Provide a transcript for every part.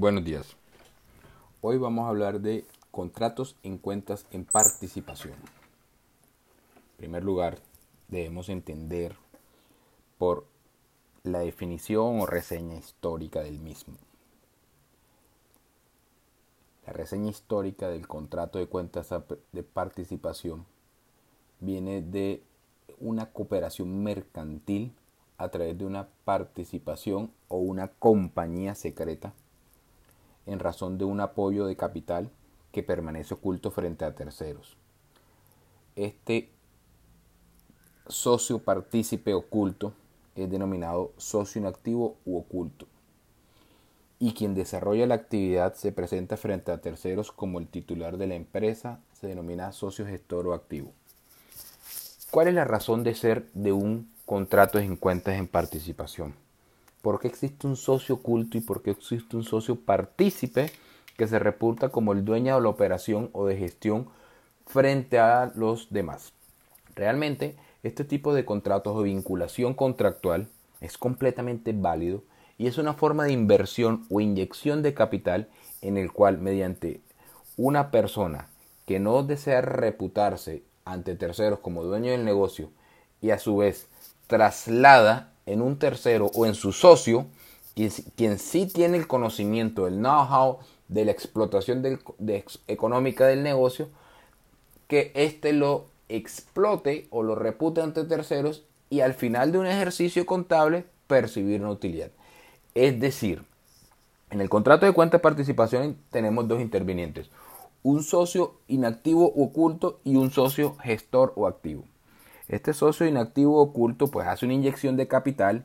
Buenos días. Hoy vamos a hablar de contratos en cuentas en participación. En primer lugar, debemos entender por la definición o reseña histórica del mismo. La reseña histórica del contrato de cuentas de participación viene de una cooperación mercantil a través de una participación o una compañía secreta en razón de un apoyo de capital que permanece oculto frente a terceros. Este socio partícipe oculto es denominado socio inactivo u oculto. Y quien desarrolla la actividad se presenta frente a terceros como el titular de la empresa, se denomina socio gestor o activo. ¿Cuál es la razón de ser de un contrato en cuentas en participación? ¿Por qué existe un socio oculto y por qué existe un socio partícipe que se reporta como el dueño de la operación o de gestión frente a los demás? Realmente, este tipo de contratos o vinculación contractual es completamente válido y es una forma de inversión o inyección de capital en el cual mediante una persona que no desea reputarse ante terceros como dueño del negocio y a su vez traslada en un tercero o en su socio, quien, sí tiene el conocimiento, el know-how de la explotación económica del negocio, que éste lo explote o lo repute ante terceros y al final de un ejercicio contable percibir una utilidad. Es decir, en el contrato de cuenta de participación tenemos dos intervinientes, un socio inactivo o oculto y un socio gestor o activo. Este socio inactivo oculto pues hace una inyección de capital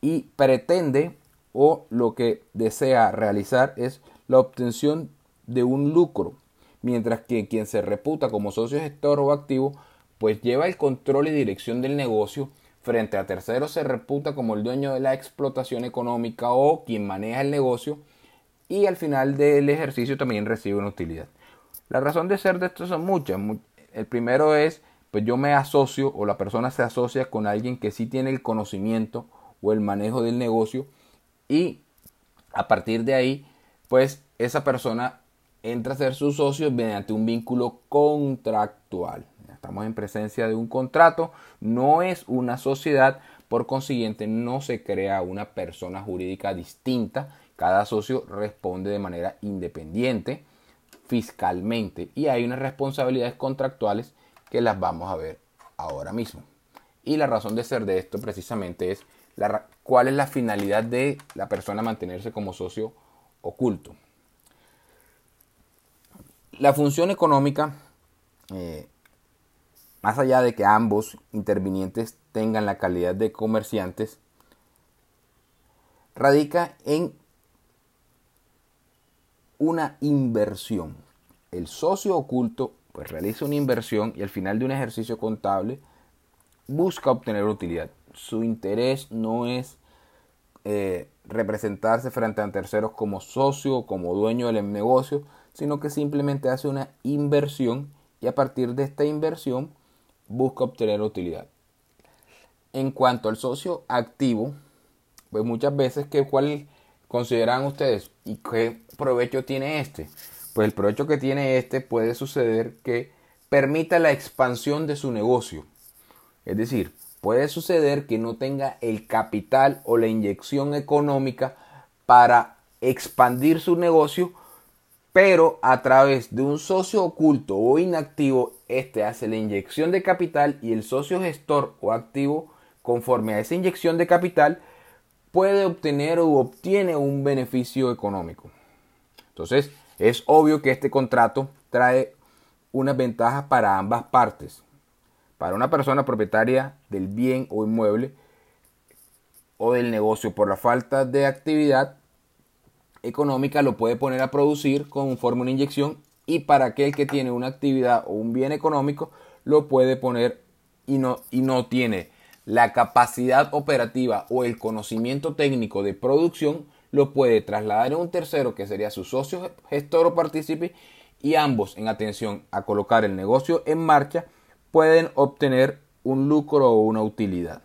y pretende o lo que desea realizar es la obtención de un lucro, mientras que quien se reputa como socio gestor o activo pues lleva el control y dirección del negocio frente a terceros se reputa como el dueño de la explotación económica o quien maneja el negocio y al final del ejercicio también recibe una utilidad. La razón de ser de esto son muchas. El primero es pues yo me asocio o la persona se asocia con alguien que sí tiene el conocimiento o el manejo del negocio y a partir de ahí, pues esa persona entra a ser su socio mediante un vínculo contractual. Estamos en presencia de un contrato, no es una sociedad, por consiguiente no se crea una persona jurídica distinta, cada socio responde de manera independiente fiscalmente y hay unas responsabilidades contractuales que las vamos a ver ahora mismo. Y la razón de ser de esto precisamente es cuál es la finalidad de la persona mantenerse como socio oculto. La función económica, eh, más allá de que ambos intervinientes tengan la calidad de comerciantes, radica en una inversión. El socio oculto pues realiza una inversión y al final de un ejercicio contable busca obtener utilidad. Su interés no es eh, representarse frente a terceros como socio o como dueño del negocio, sino que simplemente hace una inversión y a partir de esta inversión busca obtener utilidad. En cuanto al socio activo, pues muchas veces, ¿qué, ¿cuál consideran ustedes y qué provecho tiene este? Pues el provecho que tiene este puede suceder que permita la expansión de su negocio. Es decir, puede suceder que no tenga el capital o la inyección económica para expandir su negocio, pero a través de un socio oculto o inactivo, este hace la inyección de capital y el socio gestor o activo, conforme a esa inyección de capital, puede obtener o obtiene un beneficio económico. Entonces, es obvio que este contrato trae unas ventajas para ambas partes. Para una persona propietaria del bien o inmueble o del negocio por la falta de actividad económica lo puede poner a producir conforme una inyección y para aquel que tiene una actividad o un bien económico lo puede poner y no, y no tiene la capacidad operativa o el conocimiento técnico de producción lo puede trasladar a un tercero que sería su socio gestor o partícipe y ambos en atención a colocar el negocio en marcha pueden obtener un lucro o una utilidad.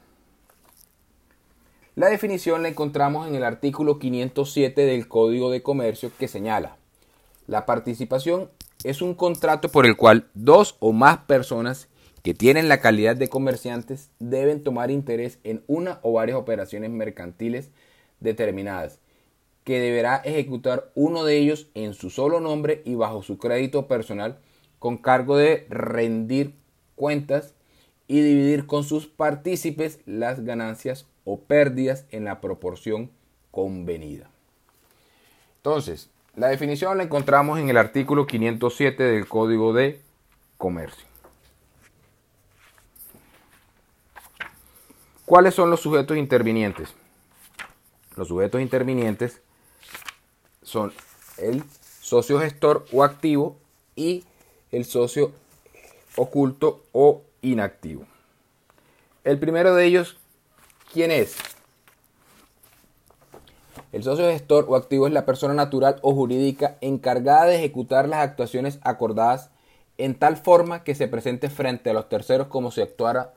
La definición la encontramos en el artículo 507 del Código de Comercio que señala, la participación es un contrato por el cual dos o más personas que tienen la calidad de comerciantes deben tomar interés en una o varias operaciones mercantiles determinadas, que deberá ejecutar uno de ellos en su solo nombre y bajo su crédito personal con cargo de rendir cuentas y dividir con sus partícipes las ganancias o pérdidas en la proporción convenida. Entonces, la definición la encontramos en el artículo 507 del Código de Comercio. ¿Cuáles son los sujetos intervinientes? Los sujetos intervinientes son el socio gestor o activo y el socio oculto o inactivo. El primero de ellos, ¿quién es? El socio gestor o activo es la persona natural o jurídica encargada de ejecutar las actuaciones acordadas en tal forma que se presente frente a los terceros como si actuara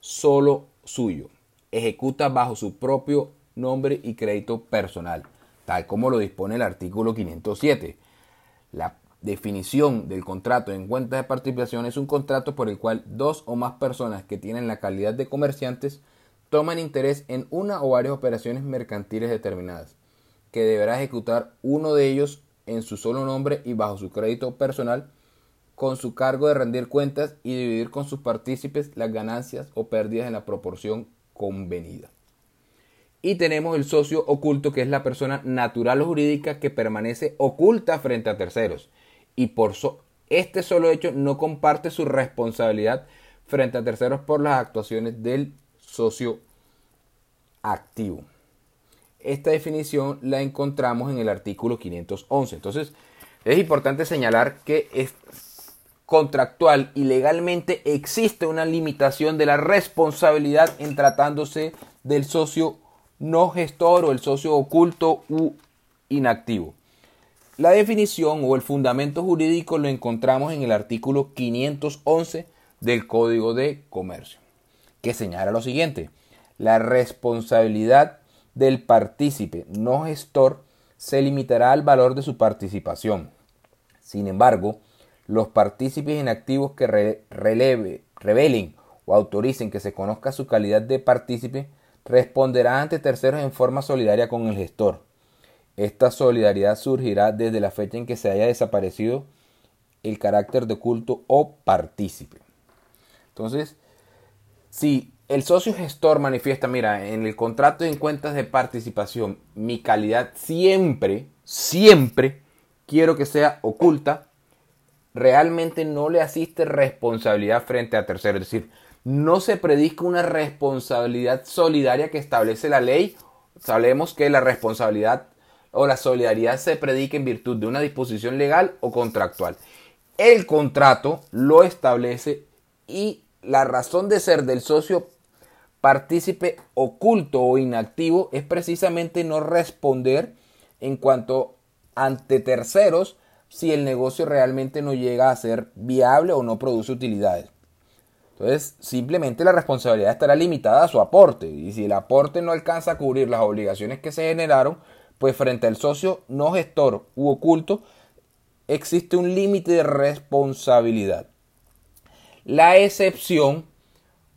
solo suyo. Ejecuta bajo su propio nombre y crédito personal, tal como lo dispone el artículo 507. La definición del contrato en cuentas de participación es un contrato por el cual dos o más personas que tienen la calidad de comerciantes toman interés en una o varias operaciones mercantiles determinadas, que deberá ejecutar uno de ellos en su solo nombre y bajo su crédito personal, con su cargo de rendir cuentas y dividir con sus partícipes las ganancias o pérdidas en la proporción convenida. Y tenemos el socio oculto, que es la persona natural o jurídica que permanece oculta frente a terceros. Y por este solo hecho no comparte su responsabilidad frente a terceros por las actuaciones del socio activo. Esta definición la encontramos en el artículo 511. Entonces, es importante señalar que es contractual y legalmente existe una limitación de la responsabilidad en tratándose del socio no gestor o el socio oculto u inactivo. La definición o el fundamento jurídico lo encontramos en el artículo 511 del Código de Comercio, que señala lo siguiente. La responsabilidad del partícipe no gestor se limitará al valor de su participación. Sin embargo, los partícipes inactivos que revelen o autoricen que se conozca su calidad de partícipe responderán ante terceros en forma solidaria con el gestor. Esta solidaridad surgirá desde la fecha en que se haya desaparecido el carácter de culto o partícipe. Entonces, si el socio gestor manifiesta, mira, en el contrato en cuentas de participación, mi calidad siempre, siempre quiero que sea oculta, realmente no le asiste responsabilidad frente a terceros. Es decir, no se predica una responsabilidad solidaria que establece la ley. Sabemos que la responsabilidad o la solidaridad se predica en virtud de una disposición legal o contractual. El contrato lo establece y la razón de ser del socio partícipe oculto o inactivo es precisamente no responder en cuanto ante terceros si el negocio realmente no llega a ser viable o no produce utilidades. Entonces, simplemente la responsabilidad estará limitada a su aporte. Y si el aporte no alcanza a cubrir las obligaciones que se generaron, pues frente al socio no gestor u oculto, existe un límite de responsabilidad. La excepción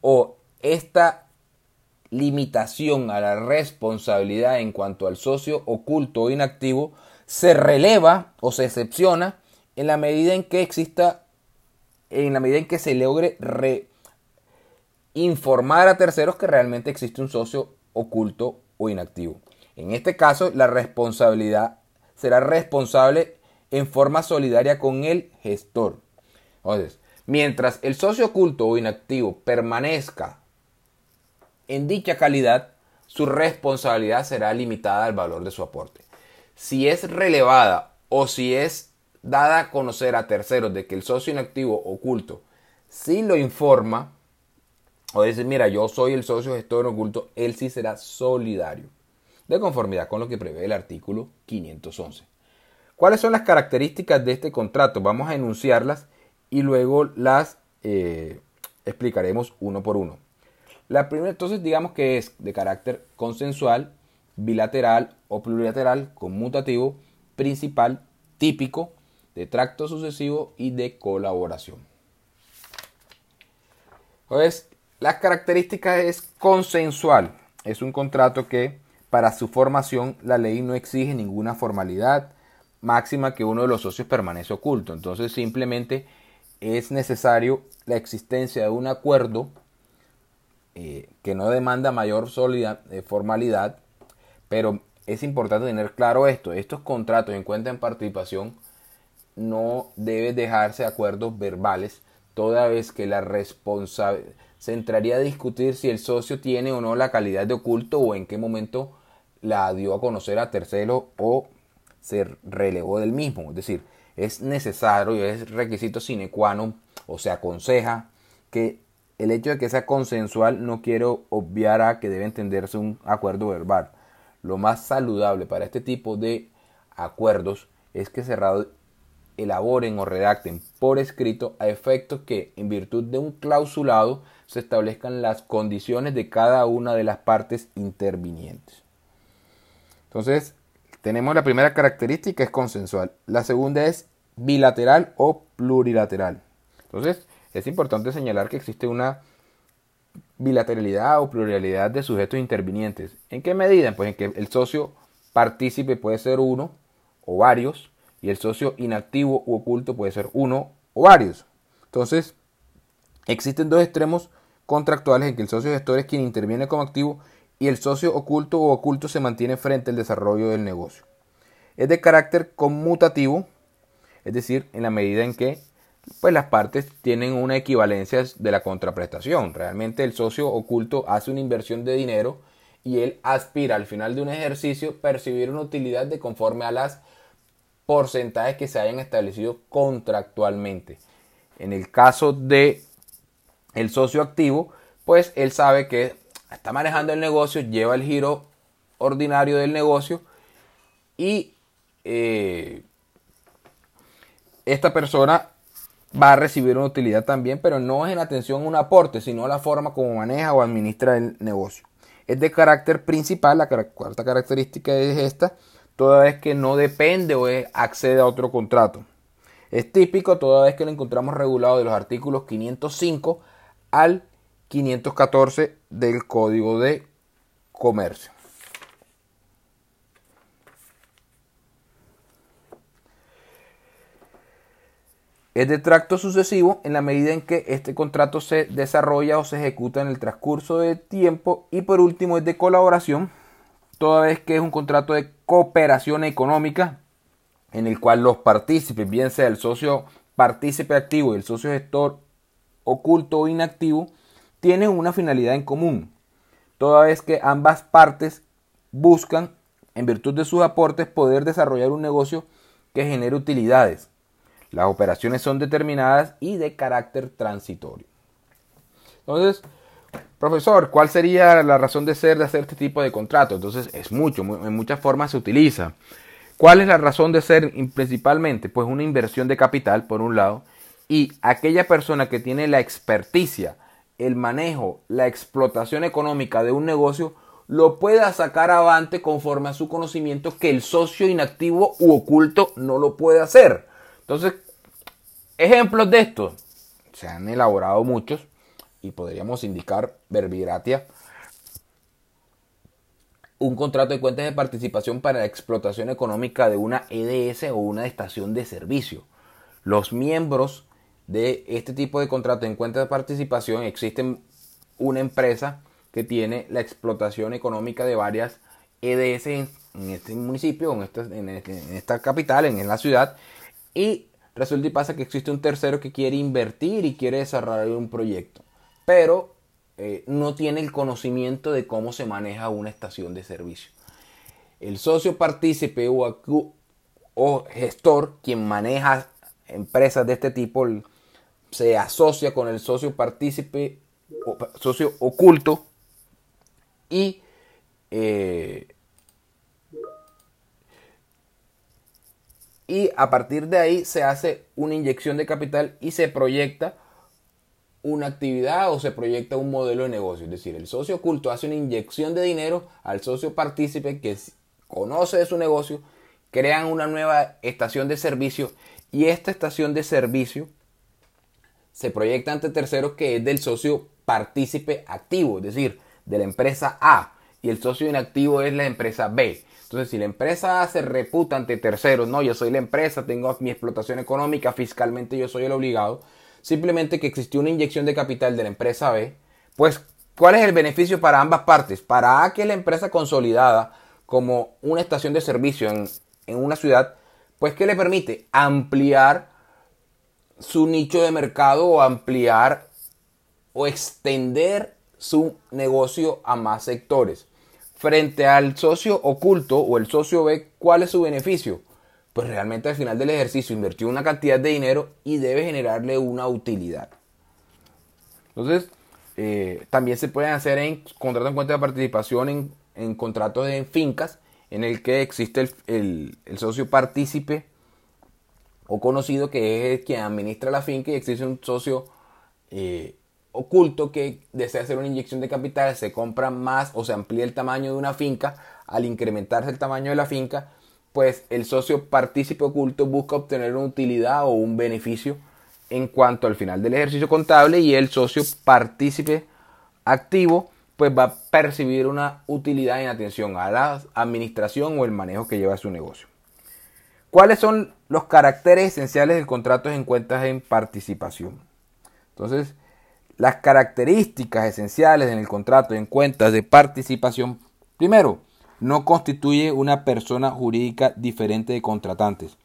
o esta limitación a la responsabilidad en cuanto al socio oculto o inactivo se releva o se excepciona en la medida en que exista, en la medida en que se logre informar a terceros que realmente existe un socio oculto o inactivo. En este caso, la responsabilidad será responsable en forma solidaria con el gestor. Entonces, mientras el socio oculto o inactivo permanezca en dicha calidad, su responsabilidad será limitada al valor de su aporte si es relevada o si es dada a conocer a terceros de que el socio inactivo oculto si lo informa o dice, mira, yo soy el socio gestor oculto, él sí será solidario, de conformidad con lo que prevé el artículo 511. ¿Cuáles son las características de este contrato? Vamos a enunciarlas y luego las eh, explicaremos uno por uno. La primera, entonces, digamos que es de carácter consensual, bilateral o plurilateral, conmutativo, principal, típico, de tracto sucesivo y de colaboración. Entonces, las características es consensual. Es un contrato que para su formación la ley no exige ninguna formalidad máxima que uno de los socios permanece oculto. Entonces simplemente es necesario la existencia de un acuerdo eh, que no demanda mayor eh, formalidad, pero es importante tener claro esto. Estos contratos en cuenta en participación no deben dejarse acuerdos verbales, toda vez que la responsabilidad se entraría a discutir si el socio tiene o no la calidad de oculto o en qué momento la dio a conocer a tercero o se relegó del mismo. Es decir, es necesario y es requisito sine qua non o se aconseja que el hecho de que sea consensual no quiero obviar a que debe entenderse un acuerdo verbal. Lo más saludable para este tipo de acuerdos es que se elaboren o redacten por escrito a efectos que, en virtud de un clausulado, se establezcan las condiciones de cada una de las partes intervinientes. Entonces, tenemos la primera característica, es consensual. La segunda es bilateral o plurilateral. Entonces, es importante señalar que existe una bilateralidad o pluralidad de sujetos intervinientes. ¿En qué medida? Pues en que el socio partícipe puede ser uno o varios y el socio inactivo u oculto puede ser uno o varios. Entonces, existen dos extremos contractuales en que el socio gestor es quien interviene como activo y el socio oculto o oculto se mantiene frente al desarrollo del negocio. Es de carácter conmutativo, es decir, en la medida en que pues, las partes tienen una equivalencia de la contraprestación. Realmente el socio oculto hace una inversión de dinero y él aspira al final de un ejercicio percibir una utilidad de conforme a las porcentajes que se hayan establecido contractualmente. En el caso de socio activo, pues él sabe que está manejando el negocio, lleva el giro ordinario del negocio y eh, esta persona va a recibir una utilidad también, pero no es en atención a un aporte, sino a la forma como maneja o administra el negocio. Es de carácter principal, la cuarta característica es esta, toda vez que no depende o accede a otro contrato. Es típico toda vez que lo encontramos regulado de los artículos 505 al 514 del Código de Comercio. Es de tracto sucesivo en la medida en que este contrato se desarrolla o se ejecuta en el transcurso del tiempo y por último es de colaboración, toda vez que es un contrato de cooperación económica en el cual los partícipes, bien sea el socio partícipe activo y el socio gestor oculto o inactivo, tienen una finalidad en común, toda vez que ambas partes buscan, en virtud de sus aportes, poder desarrollar un negocio que genere utilidades. Las operaciones son determinadas y de carácter transitorio. Entonces, profesor, ¿cuál sería la razón de ser de hacer este tipo de contrato? Entonces, es mucho, en muchas formas se utiliza. ¿Cuál es la razón de ser principalmente? Pues una inversión de capital, por un lado, y aquella persona que tiene la experticia, el manejo, la explotación económica de un negocio, lo pueda sacar avante conforme a su conocimiento que el socio inactivo u oculto no lo puede hacer. Entonces, ejemplos de esto, se han elaborado muchos y podríamos indicar verbigratia un contrato de cuentas de participación para la explotación económica de una EDS o una estación de servicio. Los miembros de este tipo de contrato en cuenta de participación existe una empresa que tiene la explotación económica de varias EDS en, este municipio, en esta, en, esta capital, en, la ciudad, y resulta y pasa que existe un tercero que quiere invertir y quiere desarrollar un proyecto, pero eh, no tiene el conocimiento de cómo se maneja una estación de servicio. El socio partícipe o, o gestor, quien maneja empresas de este tipo, se asocia con el socio partícipe, socio oculto y eh, y a partir de ahí se hace una inyección de capital y se proyecta una actividad o se proyecta un modelo de negocio. Es decir, el socio oculto hace una inyección de dinero al socio partícipe que conoce de su negocio, crean una nueva estación de servicio y esta estación de servicio se proyecta ante terceros que es del socio partícipe activo, es decir, de la empresa A y el socio inactivo es la empresa B. Entonces, si la empresa A se reputa ante terceros, no, yo soy la empresa, tengo mi explotación económica, fiscalmente yo soy el obligado, simplemente que existió una inyección de capital de la empresa B, pues, ¿cuál es el beneficio para ambas partes? Para A, que es la empresa consolidada como una estación de servicio en, en una ciudad, pues, ¿qué le permite? Ampliar su nicho de mercado o ampliar o extender su negocio a más sectores. Frente al socio oculto o el socio B, ¿cuál es su beneficio? Pues realmente al final del ejercicio invirtió una cantidad de dinero y debe generarle una utilidad. Entonces, eh, también se pueden hacer en contratos en cuenta de participación en, contratos de fincas en el que existe el, el socio partícipe o conocido que es quien administra la finca y existe un socio eh, oculto que desea hacer una inyección de capital, se compra más o se amplía el tamaño de una finca, al incrementarse el tamaño de la finca, pues el socio partícipe oculto busca obtener una utilidad o un beneficio en cuanto al final del ejercicio contable y el socio partícipe activo pues va a percibir una utilidad en atención a la administración o el manejo que lleva su negocio. ¿Cuáles son los caracteres esenciales del contrato en cuentas en participación? Entonces, las características esenciales en el contrato en cuentas de participación, primero, no constituye una persona jurídica diferente de contratantes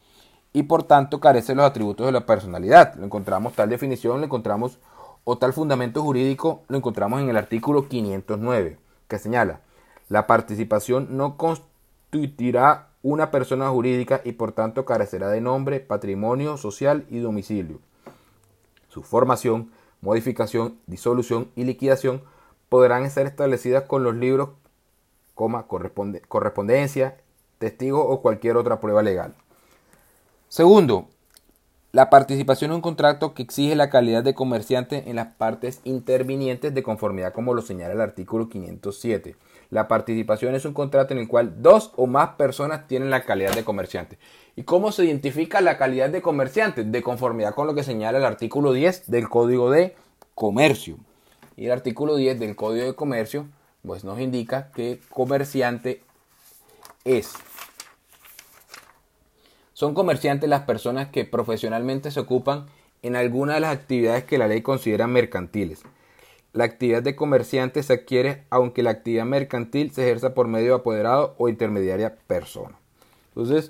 y por tanto carece de los atributos de la personalidad. Lo encontramos tal definición, lo encontramos o tal fundamento jurídico, lo encontramos en el artículo 509, que señala, la participación no constituirá una persona jurídica y por tanto carecerá de nombre, patrimonio social y domicilio. Su formación, modificación, disolución y liquidación podrán ser establecidas con los libros, coma, correspondencia, testigo o cualquier otra prueba legal. Segundo, la participación en un contrato que exige la calidad de comerciante en las partes intervinientes de conformidad como lo señala el artículo 507. La participación es un contrato en el cual dos o más personas tienen la calidad de comerciante. ¿Y cómo se identifica la calidad de comerciante? De conformidad con lo que señala el artículo 10 del Código de Comercio. Y el artículo 10 del Código de Comercio pues nos indica que comerciante es. Son comerciantes las personas que profesionalmente se ocupan en alguna de las actividades que la ley considera mercantiles la actividad de comerciante se adquiere aunque la actividad mercantil se ejerza por medio de apoderado o intermediaria persona. Entonces,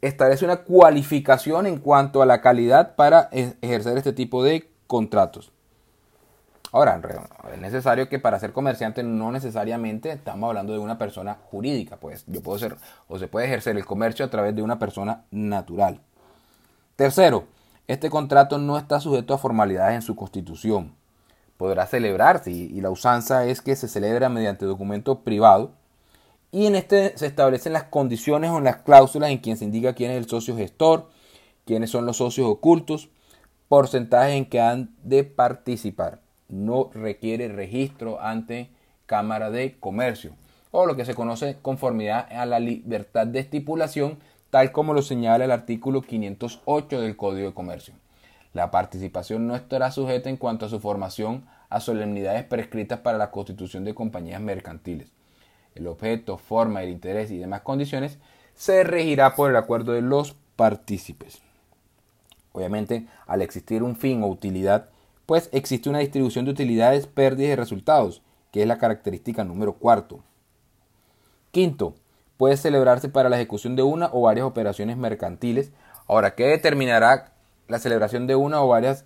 establece una cualificación en cuanto a la calidad para e-, ejercer este tipo de contratos. Ahora, es necesario que para ser comerciante no necesariamente estamos hablando de una persona jurídica, pues yo puedo ser o se puede ejercer el comercio a través de una persona natural. Tercero, este contrato no está sujeto a formalidades en su constitución podrá celebrarse y, la usanza es que se celebra mediante documento privado y en este se establecen las condiciones o las cláusulas en quien se indica quién es el socio gestor, quiénes son los socios ocultos, porcentajes en que han de participar. No requiere registro ante Cámara de Comercio o lo que se conoce conformidad a la libertad de estipulación tal como lo señala el artículo 508 del Código de Comercio. La participación no estará sujeta en cuanto a su formación a solemnidades prescritas para la constitución de compañías mercantiles. El objeto, forma, el interés y demás condiciones se regirá por el acuerdo de los partícipes. Obviamente, al existir un fin o utilidad, pues existe una distribución de utilidades, pérdidas y resultados, que es la característica número cuarto. Quinto, puede celebrarse para la ejecución de una o varias operaciones mercantiles. Ahora, ¿qué determinará la celebración de una o varias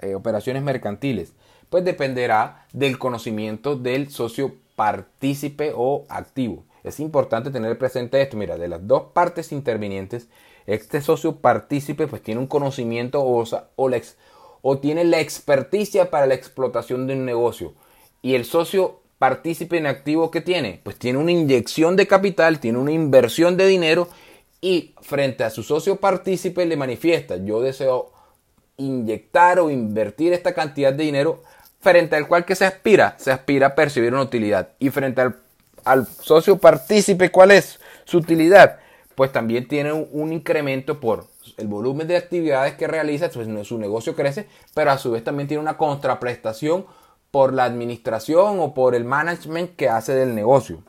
eh, operaciones mercantiles? Pues dependerá del conocimiento del socio partícipe o activo. Es importante tener presente esto. Mira, de las dos partes intervinientes, este socio partícipe pues tiene un conocimiento o, o, o tiene la experticia para la explotación de un negocio. Y el socio partícipe en activo que tiene, pues tiene una inyección de capital, tiene una inversión de dinero y frente a su socio partícipe le manifiesta, yo deseo inyectar o invertir esta cantidad de dinero frente al cual que se aspira, se aspira a percibir una utilidad. Y frente al, socio partícipe, ¿cuál es su utilidad? Pues también tiene un, incremento por el volumen de actividades que realiza, pues su negocio crece, pero a su vez también tiene una contraprestación por la administración o por el management que hace del negocio.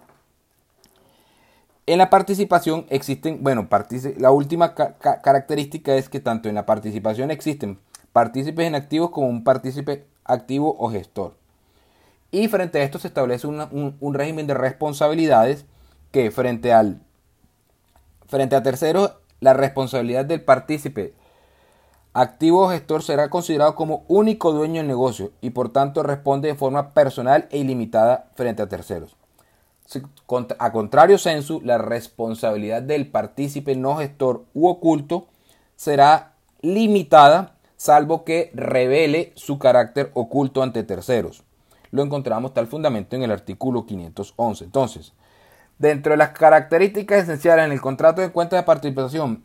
En la participación existen, bueno, la última característica es que tanto en la participación existen partícipes en activos como un partícipe activo o gestor. Y frente a esto se establece un, régimen de responsabilidades que frente al frente a terceros la responsabilidad del partícipe activo gestor será considerado como único dueño del negocio y por tanto responde de forma personal e ilimitada frente a terceros. A contrario sensu, la responsabilidad del partícipe no gestor u oculto será limitada salvo que revele su carácter oculto ante terceros. Lo encontramos tal fundamento en el artículo 511. Entonces, dentro de las características esenciales en el contrato de cuenta de participación,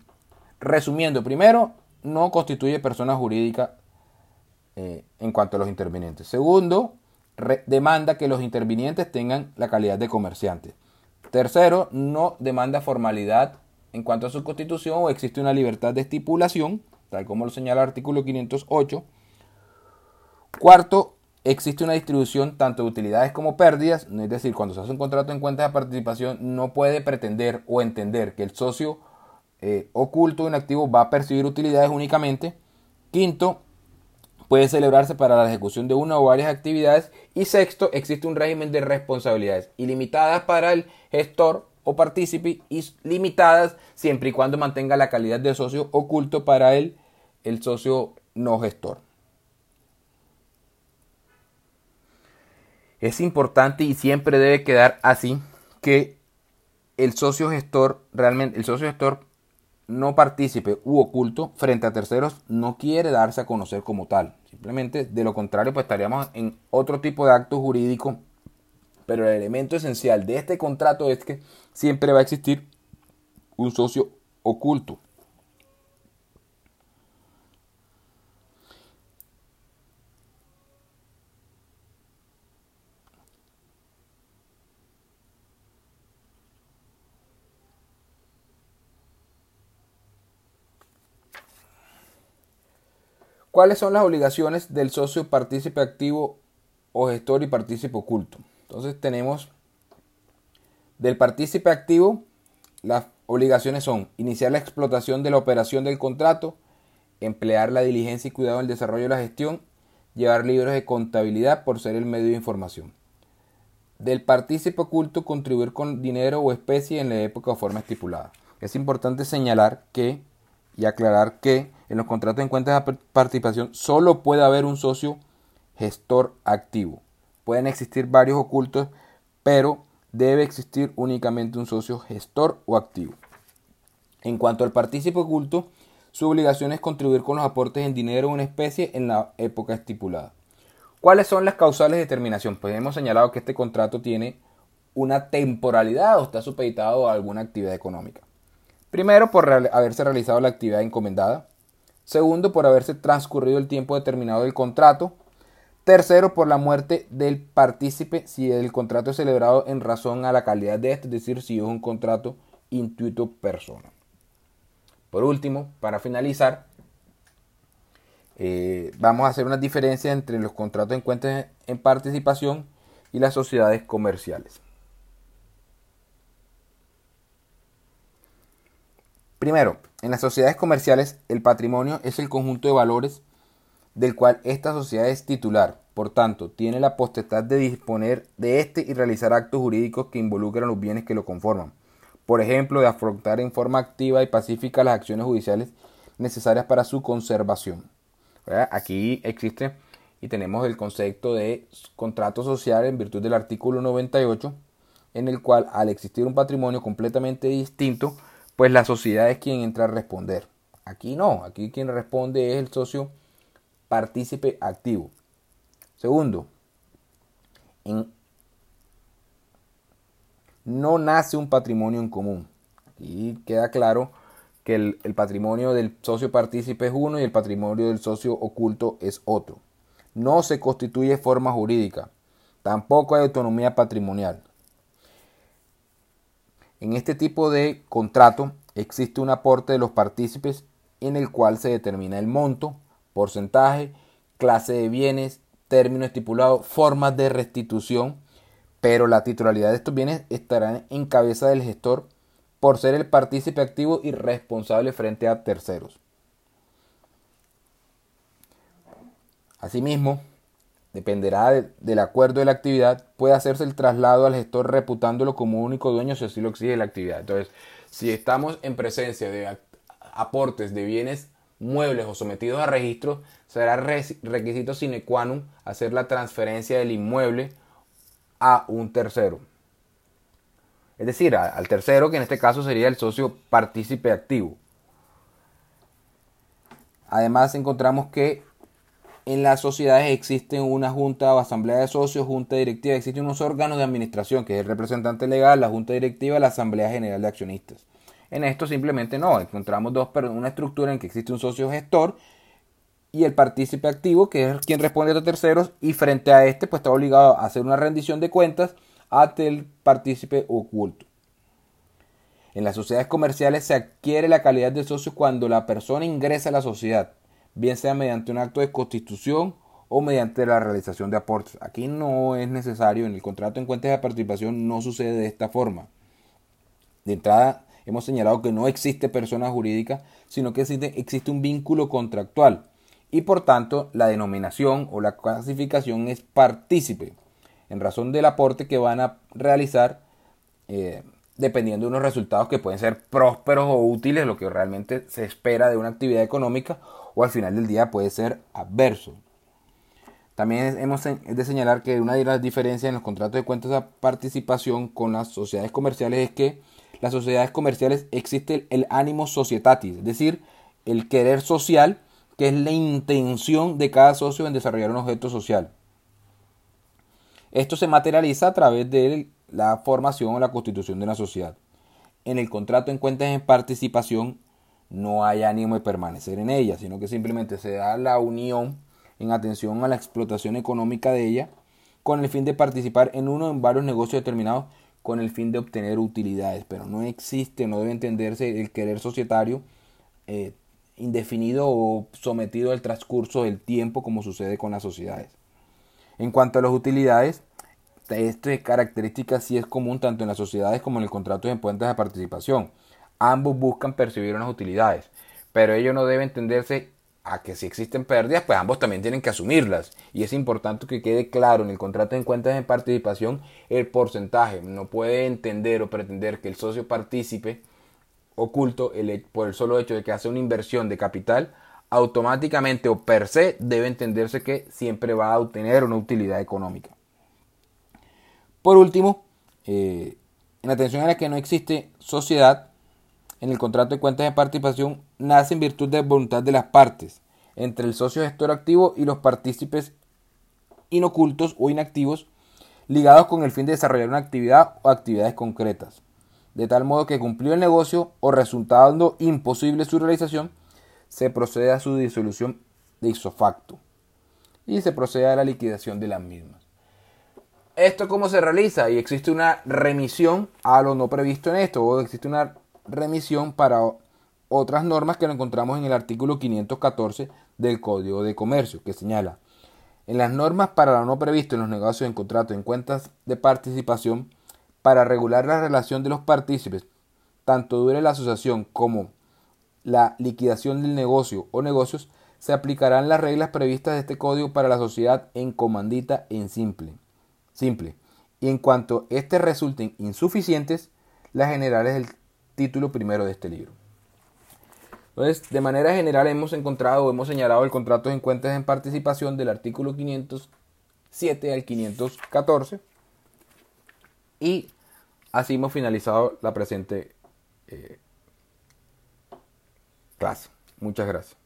resumiendo, primero, no constituye persona jurídica eh, en cuanto a los intervinientes. Segundo, demanda que los intervinientes tengan la calidad de comerciantes. Tercero, no demanda formalidad en cuanto a su constitución o existe una libertad de estipulación tal como lo señala el artículo 508. Cuarto, existe una distribución tanto de utilidades como pérdidas, es decir, cuando se hace un contrato en cuenta de participación no puede pretender o entender que el socio eh, oculto en activo va a percibir utilidades únicamente. Quinto, puede celebrarse para la ejecución de una o varias actividades. Y sexto, existe un régimen de responsabilidades ilimitadas para el gestor o partícipe y limitadas siempre y cuando mantenga la calidad de socio oculto para el, el socio no gestor. Es importante y siempre debe quedar así que el socio gestor, realmente el socio gestor no partícipe u oculto frente a terceros no quiere darse a conocer como tal. Simplemente de lo contrario pues estaríamos en otro tipo de acto jurídico pero el elemento esencial de este contrato es que siempre va a existir un socio oculto. ¿Cuáles son las obligaciones del socio partícipe activo o gestor y partícipe oculto? Entonces tenemos del partícipe activo, las obligaciones son iniciar la explotación de la operación del contrato, emplear la diligencia y cuidado en el desarrollo de la gestión, llevar libros de contabilidad por ser el medio de información. Del partícipe oculto, contribuir con dinero o especie en la época o forma estipulada. Es importante señalar que y aclarar que en los contratos en cuentas de participación solo puede haber un socio gestor activo. Pueden existir varios ocultos, pero debe existir únicamente un socio gestor o activo. En cuanto al partícipe oculto, su obligación es contribuir con los aportes en dinero o en especie en la época estipulada. ¿Cuáles son las causales de terminación? Pues hemos señalado que este contrato tiene una temporalidad o está supeditado a alguna actividad económica. Primero, por haberse realizado la actividad encomendada. Segundo, por haberse transcurrido el tiempo determinado del contrato. Tercero, por la muerte del partícipe si el contrato es celebrado en razón a la calidad de este, es decir, si es un contrato intuito persona. Por último, para finalizar, eh, vamos a hacer una diferencia entre los contratos en cuentas en participación y las sociedades comerciales. Primero, en las sociedades comerciales el patrimonio es el conjunto de valores del cual esta sociedad es titular. Por tanto, tiene la potestad de disponer de este y realizar actos jurídicos que involucran los bienes que lo conforman. Por ejemplo, de afrontar en forma activa y pacífica las acciones judiciales necesarias para su conservación. Aquí existe y tenemos el concepto de contrato social en virtud del artículo 98, en el cual al existir un patrimonio completamente distinto, pues la sociedad es quien entra a responder. Aquí no, aquí quien responde es el socio partícipe activo. Segundo, no nace un patrimonio en común. Aquí queda claro que el, el patrimonio del socio partícipe es uno y el patrimonio del socio oculto es otro. No se constituye forma jurídica. Tampoco hay autonomía patrimonial. En este tipo de contrato existe un aporte de los partícipes en el cual se determina el monto, porcentaje, clase de bienes, término estipulado, formas de restitución, pero la titularidad de estos bienes estará en cabeza del gestor por ser el partícipe activo y responsable frente a terceros. Asimismo, dependerá del acuerdo de la actividad, puede hacerse el traslado al gestor reputándolo como único dueño si así lo exige la actividad. Entonces, si estamos en presencia de aportes de bienes muebles o sometidos a registro, será requisito sine qua non hacer la transferencia del inmueble a un tercero. Es decir, al tercero, que en este caso sería el socio partícipe activo. Además, encontramos que en las sociedades existe una junta o asamblea de socios, junta directiva, existen unos órganos de administración, que es el representante legal, la junta directiva, la asamblea general de accionistas. En esto simplemente no, encontramos dos, una estructura en que existe un socio gestor y el partícipe activo, que es quien responde a los terceros, y frente a este, pues está obligado a hacer una rendición de cuentas ante el partícipe oculto. En las sociedades comerciales se adquiere la calidad de socio cuando la persona ingresa a la sociedad, bien sea mediante un acto de constitución o mediante la realización de aportes. Aquí no es necesario, en el contrato en cuentas de participación no sucede de esta forma. De entrada, hemos señalado que no existe persona jurídica, sino que existe, un vínculo contractual y por tanto la denominación o la clasificación es partícipe en razón del aporte que van a realizar eh, dependiendo de unos resultados que pueden ser prósperos o útiles, lo que realmente se espera de una actividad económica o al final del día puede ser adverso. También hemos de señalar que una de las diferencias en los contratos de cuentas de participación con las sociedades comerciales es que las sociedades comerciales existe el ánimo societatis, es decir, el querer social, que es la intención de cada socio en desarrollar un objeto social. Esto se materializa a través de la formación o la constitución de una sociedad. En el contrato en cuentas en participación no hay ánimo de permanecer en ella, sino que simplemente se da la unión en atención a la explotación económica de ella con el fin de participar en uno o en varios negocios determinados con el fin de obtener utilidades, pero no existe, no debe entenderse el querer societario eh, indefinido o sometido al transcurso del tiempo como sucede con las sociedades. En cuanto a las utilidades, esta característica sí es común tanto en las sociedades como en el contrato de cuentas de participación. Ambos buscan percibir unas utilidades, pero ello no debe entenderse a que si existen pérdidas, pues ambos también tienen que asumirlas. Y es importante que quede claro en el contrato de cuentas de participación el porcentaje. No puede entender o pretender que el socio partícipe oculto, por el solo hecho de que hace una inversión de capital, automáticamente o per se debe entenderse que siempre va a obtener una utilidad económica. Por último, eh, en atención a la que no existe sociedad, en el contrato de cuentas de participación nace en virtud de voluntad de las partes, entre el socio gestor activo y los partícipes inocultos o inactivos, ligados con el fin de desarrollar una actividad o actividades concretas, de tal modo que cumplió el negocio o resultando imposible su realización, se procede a su disolución de isofacto y se procede a la liquidación de las mismas. ¿Esto cómo se realiza? Y existe una remisión a lo no previsto en esto, o existe una remisión para otras normas que lo encontramos en el artículo 514 del Código de Comercio, que señala, en las normas para lo no previsto en los negocios en contrato en cuentas de participación, para regular la relación de los partícipes, tanto dure la asociación como la liquidación del negocio o negocios, se aplicarán las reglas previstas de este código para la sociedad en comandita en simple. Simple. Y en cuanto éste resulten insuficientes, las generales del título primero de este libro. Entonces, de manera general hemos encontrado hemos señalado el contrato en cuentas en participación del artículo 507 al 514 y así hemos finalizado la presente eh, clase. Muchas gracias.